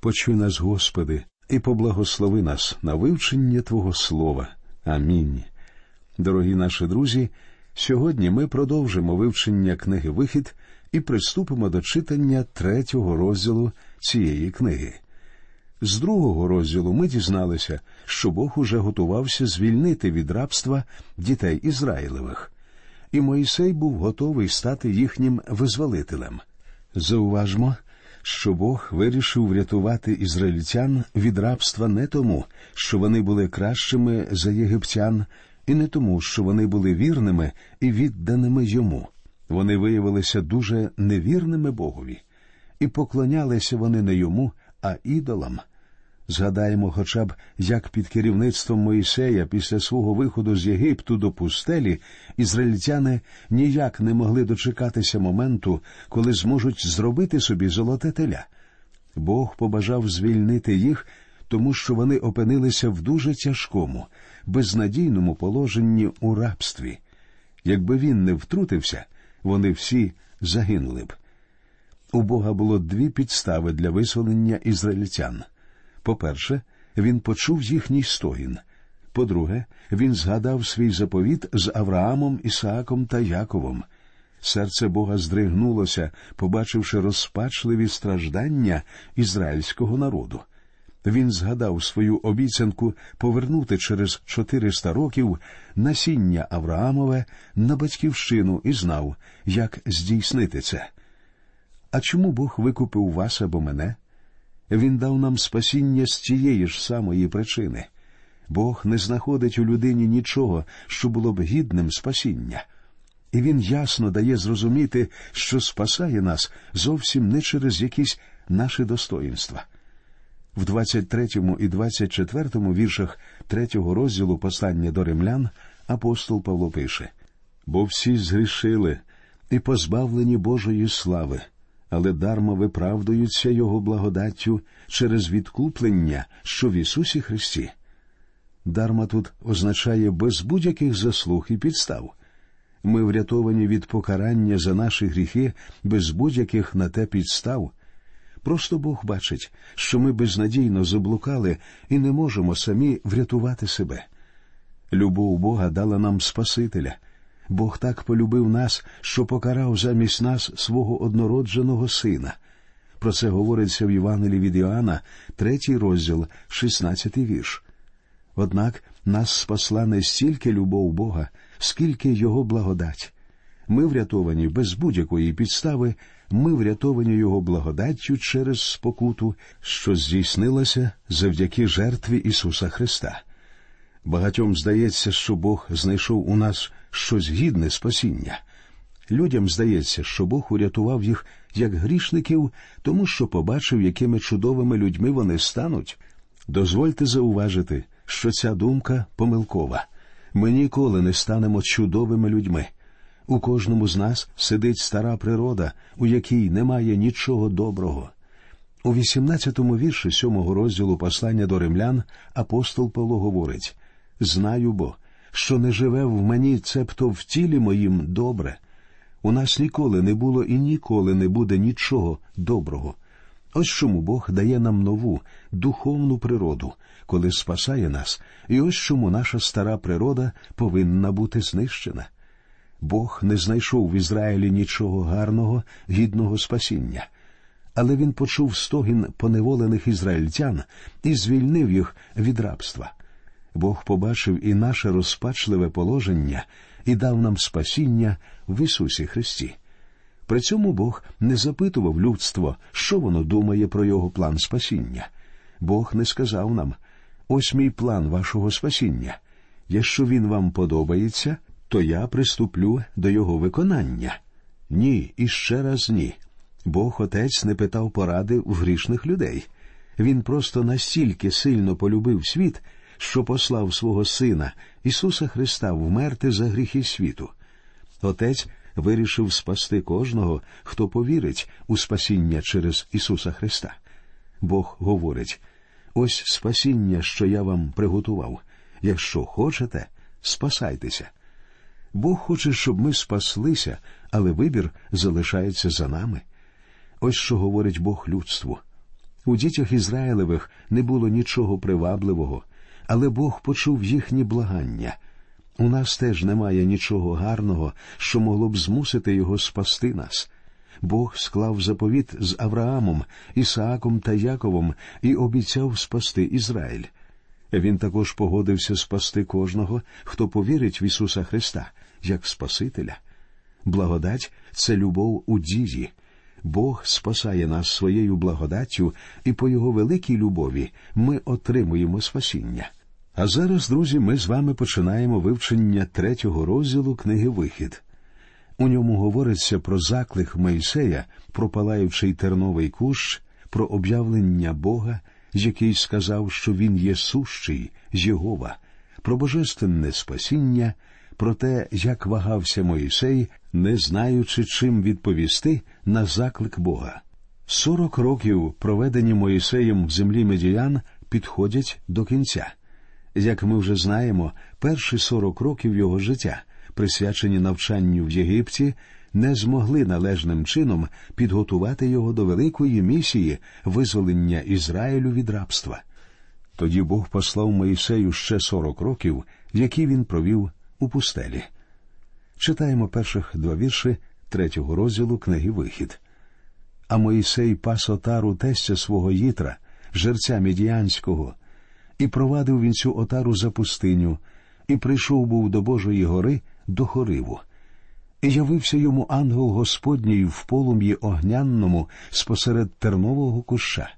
Почуй нас, Господи, і поблагослови нас на вивчення Твого Слова. Амінь. Дорогі наші друзі. Сьогодні ми продовжимо вивчення книги Вихід і приступимо до читання третього розділу цієї книги. З другого розділу ми дізналися, що Бог уже готувався звільнити від рабства дітей Ізраїлевих, і Моїсей був готовий стати їхнім визволителем. Зауважмо, що Бог вирішив врятувати ізраїльтян від рабства не тому, що вони були кращими за єгиптян, і не тому, що вони були вірними і відданими йому. Вони виявилися дуже невірними Богові, і поклонялися вони не йому, а ідолам. Згадаємо, хоча б як під керівництвом Моїсея після свого виходу з Єгипту до пустелі ізраїльтяни ніяк не могли дочекатися моменту, коли зможуть зробити собі золоте теля. Бог побажав звільнити їх, тому що вони опинилися в дуже тяжкому, безнадійному положенні у рабстві. Якби він не втрутився, вони всі загинули б. У Бога було дві підстави для визволення ізраїльтян. По-перше, він почув їхній стогін. По-друге, він згадав свій заповіт з Авраамом, Ісааком та Яковом. Серце Бога здригнулося, побачивши розпачливі страждання ізраїльського народу. Він згадав свою обіцянку повернути через 400 років насіння Авраамове на батьківщину і знав, як здійснити це. А чому Бог викупив вас або мене? Він дав нам спасіння з тієї ж самої причини. Бог не знаходить у людині нічого, що було б гідним спасіння. І він ясно дає зрозуміти, що спасає нас зовсім не через якісь наші достоїнства. В 23 і 24 віршах третього розділу послання до римлян апостол Павло пише бо всі згрішили і позбавлені Божої слави, але дарма виправдуються Його благодаттю через відкуплення, що в Ісусі Христі. Дарма тут означає без будь-яких заслуг і підстав. Ми врятовані від покарання за наші гріхи без будь-яких на те підстав. Просто Бог бачить, що ми безнадійно заблукали і не можемо самі врятувати себе. Любов Бога дала нам Спасителя. Бог так полюбив нас, що покарав замість нас свого однородженого сина. Про це говориться в Євангелії від Іоанна, третій розділ, шістнадцятий вірш. Однак нас спасла не стільки любов Бога, скільки Його благодать. Ми врятовані без будь-якої підстави, ми врятовані Його благодаттю через спокуту, що здійснилася завдяки жертві Ісуса Христа. Багатьом здається, що Бог знайшов у нас щось гідне спасіння. Людям здається, що Бог урятував їх як грішників, тому що побачив, якими чудовими людьми вони стануть. Дозвольте зауважити, що ця думка помилкова. Ми ніколи не станемо чудовими людьми. У кожному з нас сидить стара природа, у якій немає нічого доброго. У 18-му вірші сьомого розділу послання до римлян апостол Павло говорить Знаю бо, що не живе в мені, цебто в тілі моїм добре. У нас ніколи не було і ніколи не буде нічого доброго. Ось чому Бог дає нам нову духовну природу, коли спасає нас, і ось чому наша стара природа повинна бути знищена. Бог не знайшов в Ізраїлі нічого гарного, гідного спасіння, але він почув стогін поневолених ізраїльтян і звільнив їх від рабства. Бог побачив і наше розпачливе положення і дав нам спасіння в Ісусі Христі. При цьому Бог не запитував людство, що воно думає про його план спасіння. Бог не сказав нам ось мій план вашого спасіння. Якщо він вам подобається, то я приступлю до його виконання. Ні, і ще раз ні. Бог Отець не питав поради в грішних людей. Він просто настільки сильно полюбив світ, що послав свого Сина Ісуса Христа вмерти за гріхи світу. Отець вирішив спасти кожного, хто повірить у спасіння через Ісуса Христа. Бог говорить ось спасіння, що я вам приготував. Якщо хочете, спасайтеся. Бог хоче, щоб ми спаслися, але вибір залишається за нами. Ось що говорить Бог людству. У дітях Ізраїлевих не було нічого привабливого, але Бог почув їхні благання. У нас теж немає нічого гарного, що могло б змусити його спасти нас. Бог склав заповіт з Авраамом, Ісааком та Яковом і обіцяв спасти Ізраїль. Він також погодився спасти кожного, хто повірить в Ісуса Христа як Спасителя. Благодать це любов у дії. Бог спасає нас своєю благодаттю, і по його великій любові ми отримуємо спасіння. А зараз, друзі, ми з вами починаємо вивчення третього розділу книги Вихід. У ньому говориться про заклик Моїсея, про палаючий терновий кущ, про об'явлення Бога, який сказав, що він є сущий, Єгова, про божественне спасіння, про те, як вагався Моїсей, не знаючи, чим відповісти на заклик Бога. Сорок років, проведені Моїсеєм в землі медіян, підходять до кінця. Як ми вже знаємо, перші сорок років його життя, присвячені навчанню в Єгипті, не змогли належним чином підготувати його до великої місії визволення Ізраїлю від рабства. Тоді Бог послав Моїсею ще сорок років, які він провів у пустелі. Читаємо перших два вірші третього розділу книги Вихід. А Моїсей пас отару тестя свого їтра, жерця Мідіянського, і провадив він цю отару за пустиню, і прийшов був до Божої гори до Хориву. І явився йому ангел Господній в полум'ї огнянному спосеред тернового куща.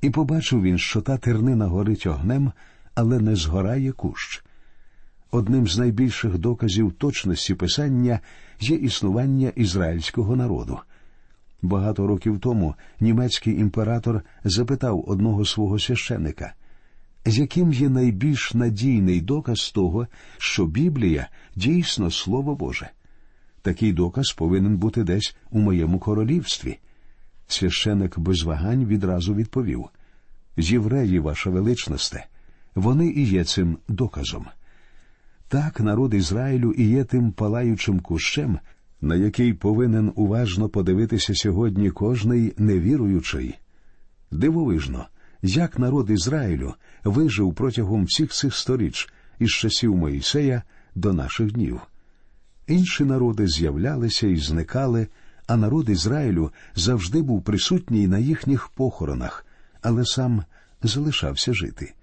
І побачив він, що та тернина горить огнем, але не згорає кущ. Одним з найбільших доказів точності писання є існування ізраїльського народу. Багато років тому німецький імператор запитав одного свого священика, з яким є найбільш надійний доказ того, що Біблія дійсно Слово Боже. Такий доказ повинен бути десь у моєму королівстві. Священик без вагань відразу відповів Євреї, ваша величносте, вони і є цим доказом. Так народ Ізраїлю і є тим палаючим кущем, на який повинен уважно подивитися сьогодні кожний невіруючий. Дивовижно, як народ Ізраїлю вижив протягом всіх цих сторіч із часів Моїсея до наших днів. Інші народи з'являлися і зникали, а народ Ізраїлю завжди був присутній на їхніх похоронах, але сам залишався жити.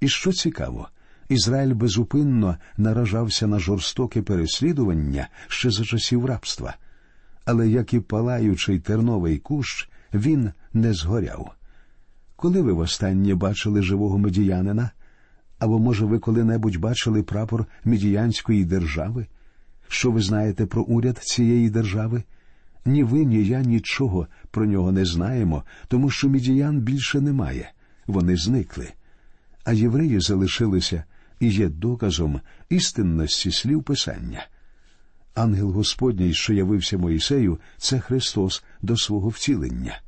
І що цікаво, Ізраїль безупинно наражався на жорстоке переслідування ще за часів рабства, але як і палаючий терновий кущ, він не згоряв. Коли ви востаннє бачили живого медіянина? Або, може, ви коли-небудь бачили прапор медіянської держави? Що ви знаєте про уряд цієї держави? Ні ви, ні я нічого про нього не знаємо, тому що медіян більше немає. Вони зникли. А євреї залишилися і є доказом істинності слів Писання. Ангел Господній, що явився Моїсею, це Христос до свого втілення.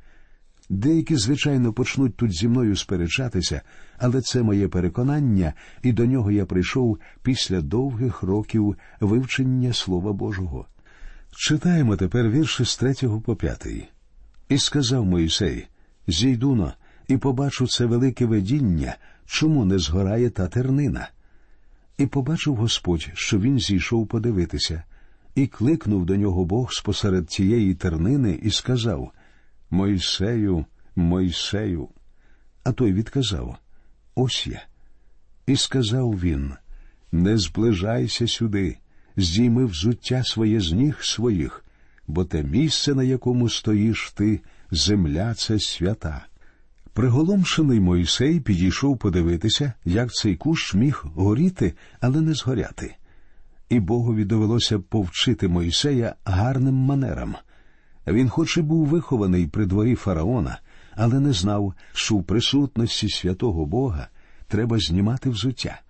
Деякі, звичайно, почнуть тут зі мною сперечатися, але це моє переконання, і до нього я прийшов після довгих років вивчення Слова Божого. Читаємо тепер вірші з третього по п'ятий. І сказав Моїсей Зійдуно, і побачу це велике видіння, чому не згорає та тернина. І побачив Господь, що він зійшов подивитися, і кликнув до нього Бог спосеред цієї тернини і сказав Мойсею, Мойсею. А той відказав Ось я. І сказав він Не зближайся сюди, здійми взуття своє з ніг своїх, бо те місце, на якому стоїш ти, земля це свята. Приголомшений Мойсей підійшов подивитися, як цей кущ міг горіти, але не згоряти. І Богові довелося повчити Мойсея гарним манерам. Він, хоч і був вихований при дворі фараона, але не знав, що в присутності святого Бога треба знімати взуття.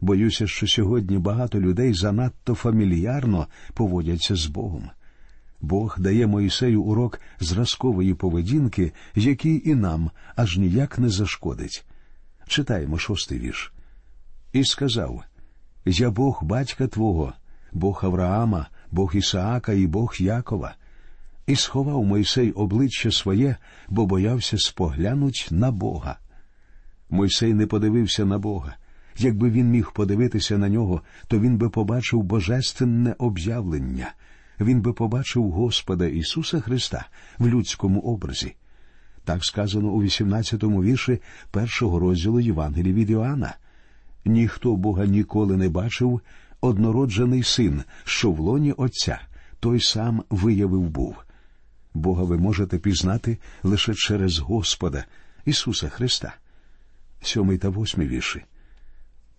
Боюся, що сьогодні багато людей занадто фамільярно поводяться з Богом. Бог дає Моїсею урок зразкової поведінки, який і нам аж ніяк не зашкодить. Читаємо шостий вірш. І сказав Я Бог батька Твого, Бог Авраама, Бог Ісаака і Бог Якова. І сховав Мойсей обличчя своє, бо боявся споглянуть на Бога. Мойсей не подивився на Бога. Якби він міг подивитися на нього, то він би побачив божественне об'явлення, він би побачив Господа Ісуса Христа в людському образі. Так сказано у 18-му вірші першого розділу Євангелії від Іоанна. Ніхто Бога ніколи не бачив, однороджений син, що в лоні Отця, той сам виявив був. Бога ви можете пізнати лише через Господа, Ісуса Христа. Сьомий та восьмий вірші.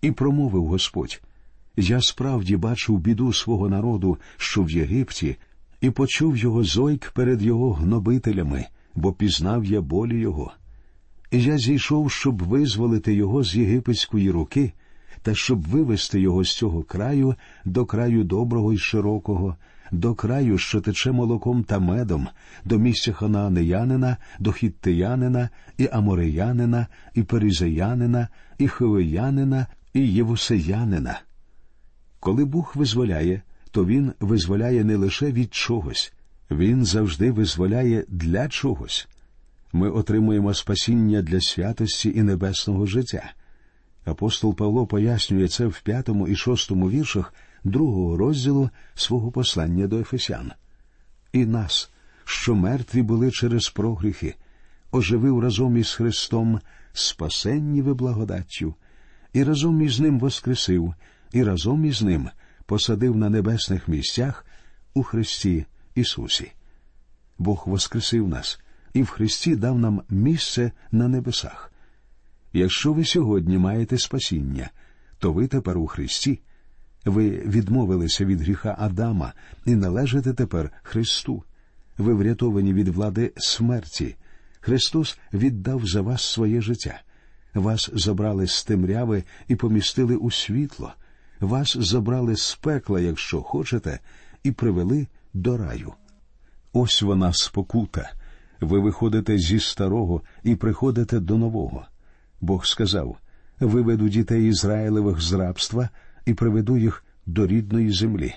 І промовив Господь Я справді бачив біду свого народу, що в Єгипті, і почув його зойк перед його гнобителями, бо пізнав я болі його. І я зійшов, щоб визволити його з єгипетської руки, та щоб вивести його з цього краю до краю доброго і широкого, до краю, що тече молоком та медом, до місця ханаанеянина, до хіттиянина, і амореянина, і перізеянина, і хивиянина, і євусеянина. Коли Бог визволяє, то Він визволяє не лише від чогось, Він завжди визволяє для чогось. Ми отримуємо спасіння для святості і небесного життя. Апостол Павло пояснює це в п'ятому і шостому віршах другого розділу свого послання до Ефесян. І нас, що мертві були через прогріхи, оживив разом із Христом, спасенні ви благодаттю, і разом із Ним воскресив, і разом із Ним посадив на небесних місцях у Христі Ісусі. Бог воскресив нас і в Христі дав нам місце на небесах. Якщо ви сьогодні маєте спасіння, то ви тепер у Христі. Ви відмовилися від гріха Адама і належите тепер Христу. Ви врятовані від влади смерті. Христос віддав за вас своє життя. Вас забрали з темряви і помістили у світло. Вас забрали з пекла, якщо хочете, і привели до раю. Ось вона спокута. Ви виходите зі старого і приходите до нового. Бог сказав виведу дітей Ізраїлевих з рабства і приведу їх до рідної землі.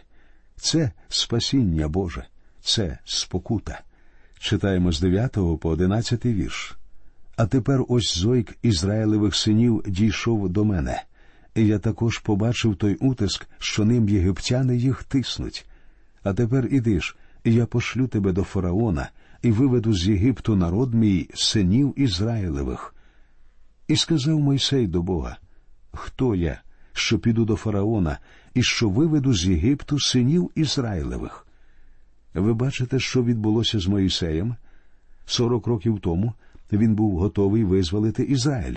Це спасіння Боже, це спокута. Читаємо з 9 по 11 вірш. А тепер ось зойк Ізраїлевих синів дійшов до мене, і я також побачив той утиск, що ним єгиптяни їх тиснуть. А тепер іди ж, я пошлю тебе до фараона і виведу з Єгипту народ мій синів Ізраїлевих. І сказав Мойсей до Бога: Хто я, що піду до фараона і що виведу з Єгипту синів Ізраїлевих? Ви бачите, що відбулося з Моїсеєм? Сорок років тому він був готовий визволити Ізраїль.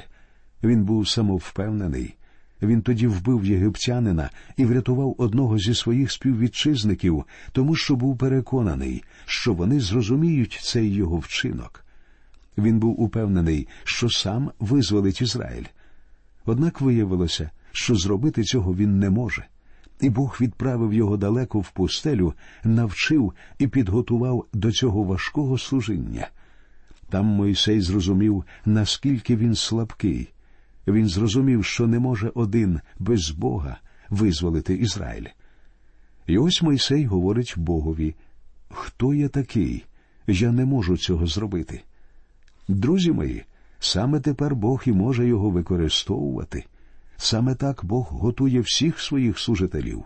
Він був самовпевнений. Він тоді вбив єгиптянина і врятував одного зі своїх співвітчизників, тому що був переконаний, що вони зрозуміють цей його вчинок. Він був упевнений, що сам визволить Ізраїль. Однак виявилося, що зробити цього він не може, і Бог відправив його далеко в пустелю, навчив і підготував до цього важкого служіння. Там Мойсей зрозумів, наскільки він слабкий. Він зрозумів, що не може один без Бога визволити Ізраїль. І ось Мойсей говорить Богові: Хто я такий? Я не можу цього зробити. Друзі мої, саме тепер Бог і може його використовувати. Саме так Бог готує всіх своїх служителів.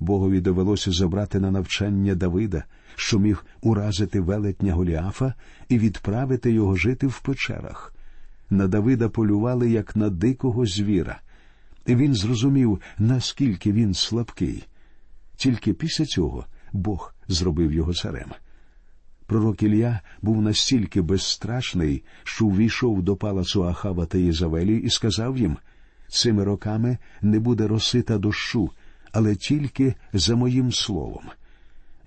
Богові довелося забрати на навчання Давида, що міг уразити велетня Голіафа і відправити його жити в печерах. На Давида полювали як на дикого звіра, і він зрозумів, наскільки він слабкий. Тільки після цього Бог зробив його царем. Пророк Ілля був настільки безстрашний, що увійшов до палацу Ахава та Єзавелі і сказав їм цими роками не буде роси та дощу, але тільки за моїм словом.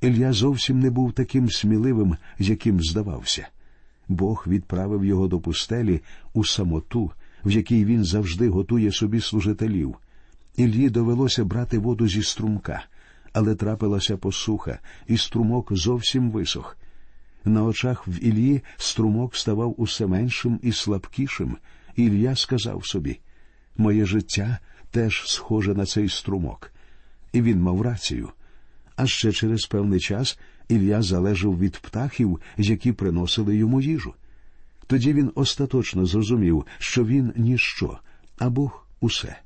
Ілля зовсім не був таким сміливим, яким здавався. Бог відправив його до пустелі у самоту, в якій він завжди готує собі служителів. Іллі довелося брати воду зі струмка, але трапилася посуха, і струмок зовсім висох. На очах в Іллі струмок ставав усе меншим і слабкішим. Ілля сказав собі Моє життя теж схоже на цей струмок. І він мав рацію. А ще через певний час Ілля залежав від птахів, які приносили йому їжу. Тоді він остаточно зрозумів, що він ніщо, а Бог усе.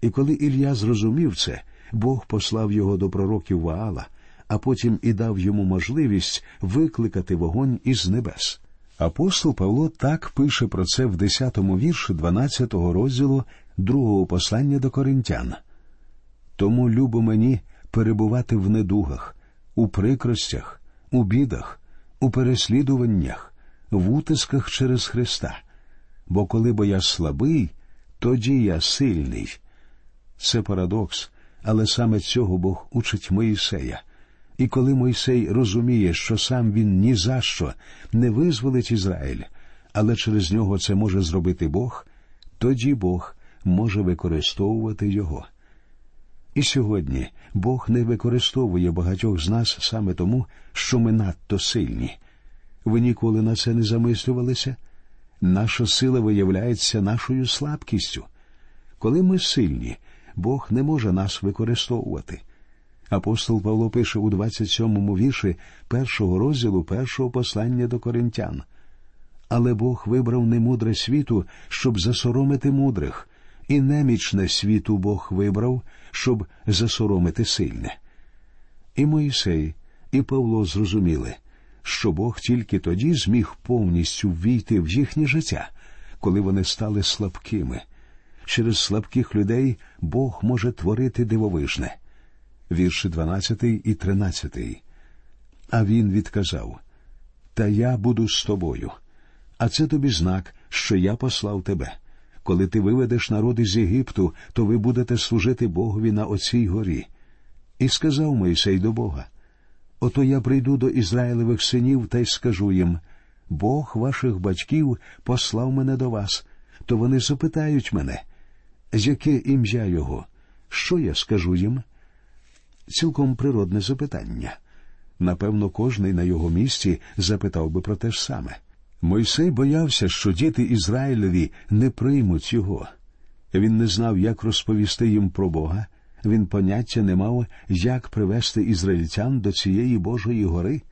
І коли Ілля зрозумів це, Бог послав його до пророків Ваала, а потім і дав йому можливість викликати вогонь із небес. Апостол Павло так пише про це в 10-му вірші 12-го розділу другого послання до коринтян. Тому любо мені перебувати в недугах, у прикростях, у бідах, у переслідуваннях, в утисках через Христа. Бо коли бо я слабий, тоді я сильний. Це парадокс, але саме цього Бог учить Моїсея. І коли Мойсей розуміє, що сам він ні за що не визволить Ізраїль, але через нього це може зробити Бог, тоді Бог може використовувати його. І сьогодні Бог не використовує багатьох з нас саме тому, що ми надто сильні. Ви ніколи на це не замислювалися? Наша сила виявляється нашою слабкістю. Коли ми сильні, Бог не може нас використовувати. Апостол Павло пише у 27-му вірші першого розділу першого послання до коринтян. Але Бог вибрав немудре світу, щоб засоромити мудрих, і немічне світу Бог вибрав, щоб засоромити сильне. І Моїсей, і Павло зрозуміли, що Бог тільки тоді зміг повністю ввійти в їхнє життя, коли вони стали слабкими. Через слабких людей Бог може творити дивовижне вірші 12 і 13. А він відказав Та я буду з тобою. А це тобі знак, що я послав тебе. Коли ти виведеш народи з Єгипту, то ви будете служити Богові на оцій горі. І сказав Мойсей до Бога: Ото я прийду до Ізраїлевих синів та й скажу їм Бог ваших батьків послав мене до вас, то вони запитають мене, яке ім'я Його? Що я скажу їм? цілком природне запитання. Напевно, кожний на його місці запитав би про те ж саме. Мойсей боявся, що діти Ізраїлеві не приймуть його. Він не знав, як розповісти їм про Бога, він поняття не мав, як привести ізраїльтян до цієї Божої гори.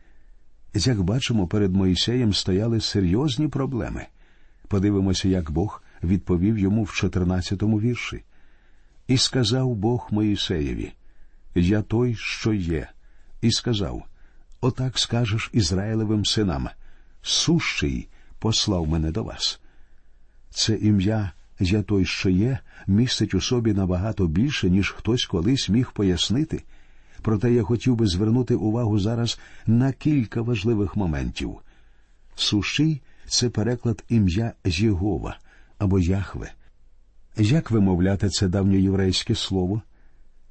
Як бачимо, перед Моїсеєм стояли серйозні проблеми. Подивимося, як Бог відповів йому в 14-му вірші. І сказав Бог Моїсеєві я той, що є, і сказав Отак скажеш Ізраїлевим синам Сущий послав мене до вас. Це ім'я Я той, що є, містить у собі набагато більше, ніж хтось колись міг пояснити. Проте я хотів би звернути увагу зараз на кілька важливих моментів. Сущий це переклад ім'я Єгова або Яхве. Як вимовляти це давньоєврейське слово?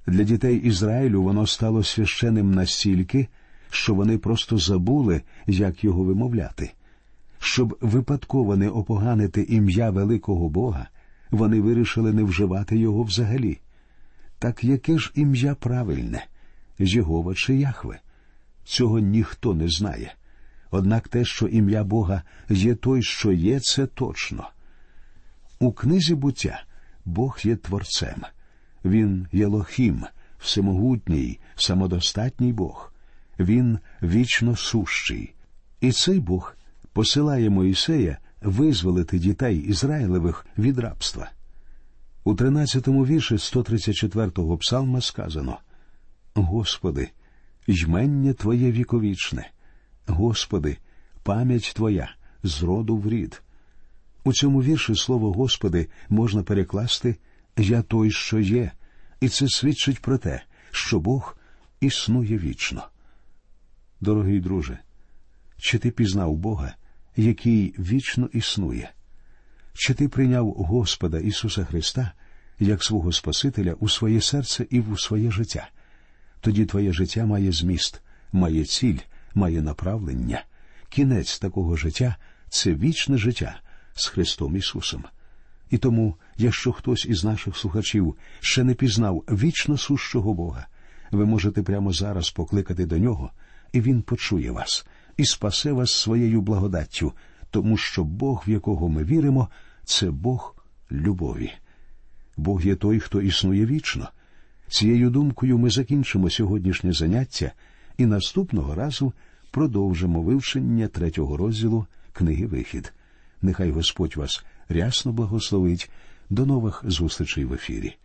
Для дітей Ізраїлю воно стало священним настільки, що вони просто забули, як його вимовляти. Щоб випадково не опоганити ім'я великого Бога, вони вирішили не вживати його взагалі. Так яке ж ім'я правильне Єгова чи Яхве? Цього ніхто не знає. Однак те, що ім'я Бога є той, що є, це точно. У книзі буття Бог є творцем. Він Єлохім, всемогутній, самодостатній Бог. Він вічно сущий. І цей Бог посилає Моїсея визволити дітей Ізраїлевих від рабства. У 13-му вірші 134-го псалма сказано Господи, ймення Твоє віковічне, Господи, пам'ять Твоя з роду в рід. У цьому вірші слово Господи можна перекласти я той, що є, і це свідчить про те, що Бог існує вічно. Дорогий друже, чи ти пізнав Бога, який вічно існує? Чи ти прийняв Господа Ісуса Христа як свого Спасителя у своє серце і в своє життя? Тоді твоє життя має зміст, має ціль, має направлення. Кінець такого життя це вічне життя з Христом Ісусом. І тому, якщо хтось із наших слухачів ще не пізнав вічно сущого Бога, ви можете прямо зараз покликати до нього, і Він почує вас і спасе вас своєю благодаттю, тому що Бог, в якого ми віримо, це Бог любові. Бог є той, хто існує вічно. Цією думкою ми закінчимо сьогоднішнє заняття і наступного разу продовжимо вивчення третього розділу книги Вихід. Нехай Господь вас рясно благословить. До нових зустрічей в ефірі.